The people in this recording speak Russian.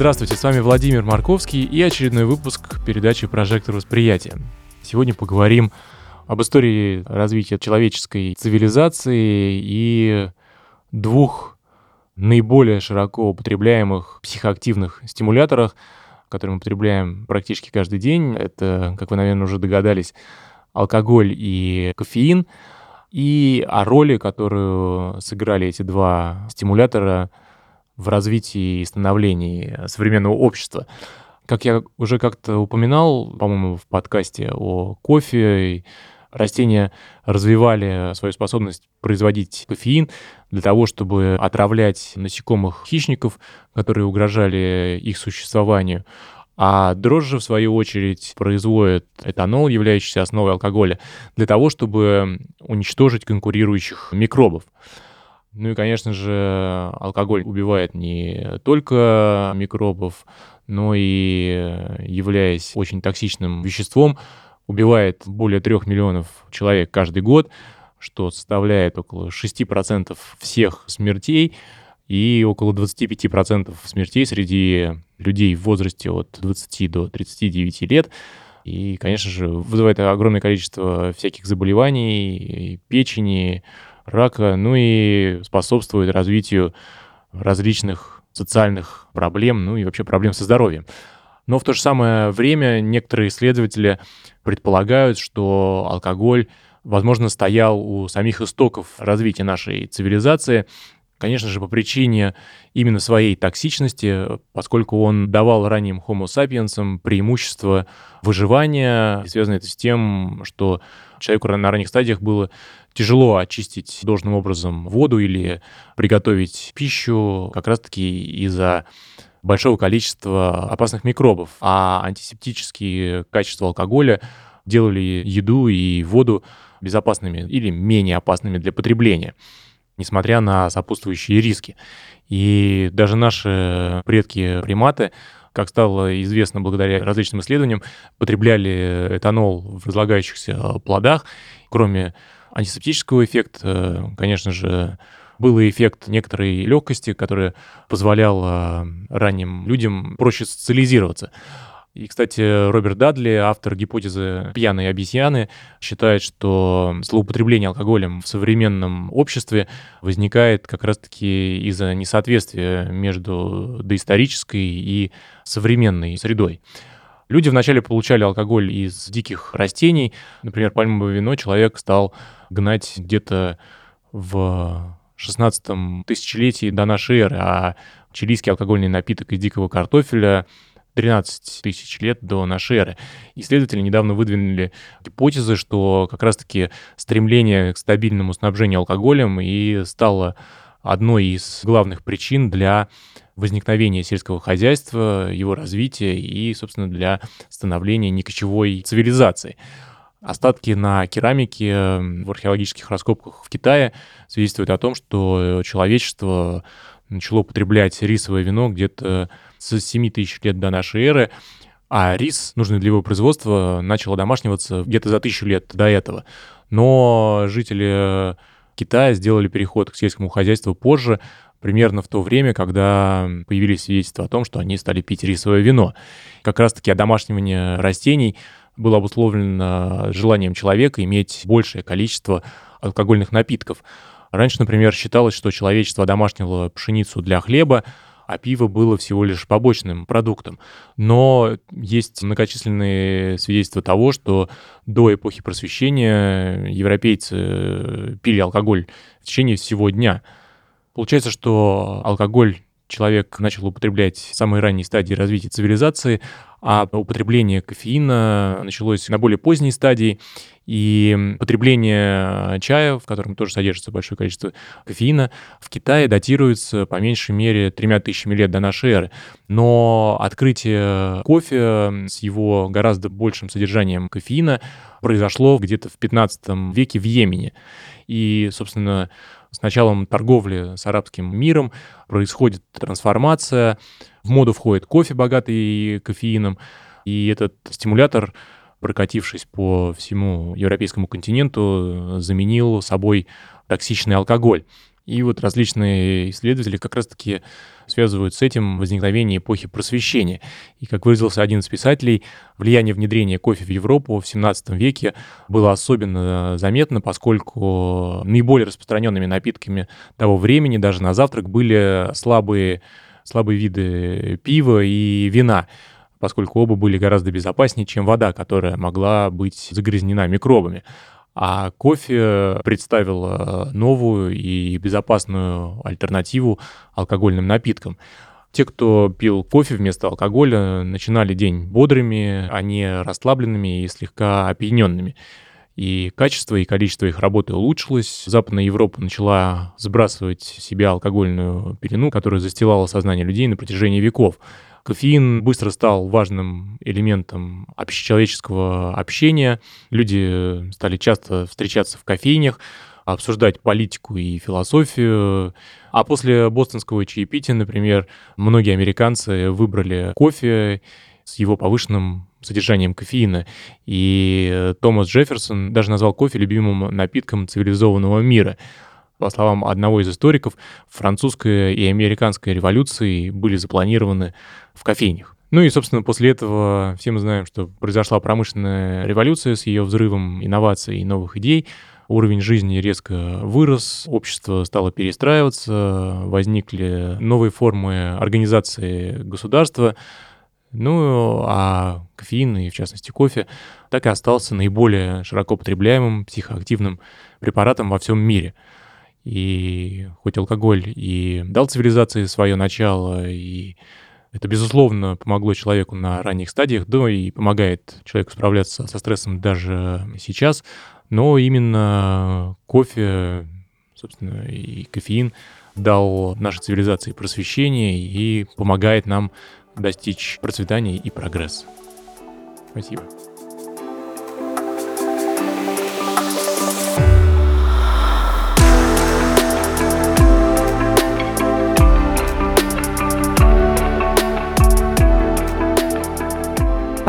Здравствуйте, с вами Владимир Марковский и очередной выпуск передачи «Прожектор восприятия». Сегодня поговорим об истории развития человеческой цивилизации и двух наиболее широко употребляемых психоактивных стимуляторах, которые мы употребляем практически каждый день. Это, как вы, наверное, уже догадались, алкоголь и кофеин. И о роли, которую сыграли эти два стимулятора – в развитии и становлении современного общества. Как я уже как-то упоминал, по-моему, в подкасте о кофе, растения развивали свою способность производить кофеин для того, чтобы отравлять насекомых-хищников, которые угрожали их существованию. А дрожжи, в свою очередь, производят этанол, являющийся основой алкоголя, для того, чтобы уничтожить конкурирующих микробов. Ну и, конечно же, алкоголь убивает не только микробов, но и, являясь очень токсичным веществом, убивает более трех миллионов человек каждый год, что составляет около 6% всех смертей и около 25% смертей среди людей в возрасте от 20 до 39 лет. И, конечно же, вызывает огромное количество всяких заболеваний, печени, рака, ну и способствует развитию различных социальных проблем, ну и вообще проблем со здоровьем. Но в то же самое время некоторые исследователи предполагают, что алкоголь, возможно, стоял у самих истоков развития нашей цивилизации, конечно же, по причине именно своей токсичности, поскольку он давал ранним Homo sapiens преимущество выживания, связано это с тем, что человеку на ранних стадиях было тяжело очистить должным образом воду или приготовить пищу как раз-таки из-за большого количества опасных микробов. А антисептические качества алкоголя делали еду и воду безопасными или менее опасными для потребления, несмотря на сопутствующие риски. И даже наши предки-приматы как стало известно благодаря различным исследованиям, потребляли этанол в разлагающихся плодах. Кроме антисептического эффекта, конечно же, был эффект некоторой легкости, которая позволяла ранним людям проще социализироваться. И, кстати, Роберт Дадли, автор гипотезы пьяной обезьяны, считает, что злоупотребление алкоголем в современном обществе возникает как раз-таки из-за несоответствия между доисторической и современной средой. Люди вначале получали алкоголь из диких растений. Например, пальмовое вино человек стал гнать где-то в 16 тысячелетии до нашей эры, а чилийский алкогольный напиток из дикого картофеля 13 тысяч лет до нашей эры. Исследователи недавно выдвинули гипотезы, что как раз-таки стремление к стабильному снабжению алкоголем и стало одной из главных причин для возникновения сельского хозяйства, его развития и, собственно, для становления некочевой цивилизации. Остатки на керамике в археологических раскопках в Китае свидетельствуют о том, что человечество начало употреблять рисовое вино где-то с 7 тысяч лет до нашей эры, а рис, нужный для его производства, начал домашниваться где-то за тысячу лет до этого. Но жители Китая сделали переход к сельскому хозяйству позже, примерно в то время, когда появились свидетельства о том, что они стали пить рисовое вино. Как раз-таки одомашнивание растений было обусловлено желанием человека иметь большее количество алкогольных напитков. Раньше, например, считалось, что человечество одомашнило пшеницу для хлеба, а пиво было всего лишь побочным продуктом. Но есть многочисленные свидетельства того, что до эпохи просвещения европейцы пили алкоголь в течение всего дня. Получается, что алкоголь человек начал употреблять самые ранние стадии развития цивилизации, а употребление кофеина началось на более поздней стадии, и потребление чая, в котором тоже содержится большое количество кофеина, в Китае датируется по меньшей мере тремя тысячами лет до нашей эры. Но открытие кофе с его гораздо большим содержанием кофеина произошло где-то в 15 веке в Йемене. И, собственно, с началом торговли с арабским миром происходит трансформация, в моду входит кофе, богатый кофеином, и этот стимулятор, прокатившись по всему европейскому континенту, заменил собой токсичный алкоголь. И вот различные исследователи как раз-таки связывают с этим возникновение эпохи просвещения. И, как выразился один из писателей, влияние внедрения кофе в Европу в 17 веке было особенно заметно, поскольку наиболее распространенными напитками того времени даже на завтрак были слабые, слабые виды пива и вина поскольку оба были гораздо безопаснее, чем вода, которая могла быть загрязнена микробами. А кофе представил новую и безопасную альтернативу алкогольным напиткам. Те, кто пил кофе вместо алкоголя, начинали день бодрыми, а не расслабленными и слегка опьяненными. И качество и количество их работы улучшилось. Западная Европа начала сбрасывать с себя алкогольную пелену, которая застилала сознание людей на протяжении веков. Кофеин быстро стал важным элементом общечеловеческого общения. Люди стали часто встречаться в кофейнях, обсуждать политику и философию. А после бостонского чаепития, например, многие американцы выбрали кофе с его повышенным содержанием кофеина. И Томас Джефферсон даже назвал кофе любимым напитком цивилизованного мира. По словам одного из историков, французская и американская революции были запланированы в кофейнях. Ну и, собственно, после этого все мы знаем, что произошла промышленная революция с ее взрывом инноваций и новых идей. Уровень жизни резко вырос, общество стало перестраиваться, возникли новые формы организации государства. Ну, а кофеин, и в частности кофе, так и остался наиболее широко потребляемым психоактивным препаратом во всем мире – и хоть алкоголь и дал цивилизации свое начало, и это, безусловно, помогло человеку на ранних стадиях, да и помогает человеку справляться со стрессом даже сейчас, но именно кофе, собственно, и кофеин дал нашей цивилизации просвещение и помогает нам достичь процветания и прогресса. Спасибо.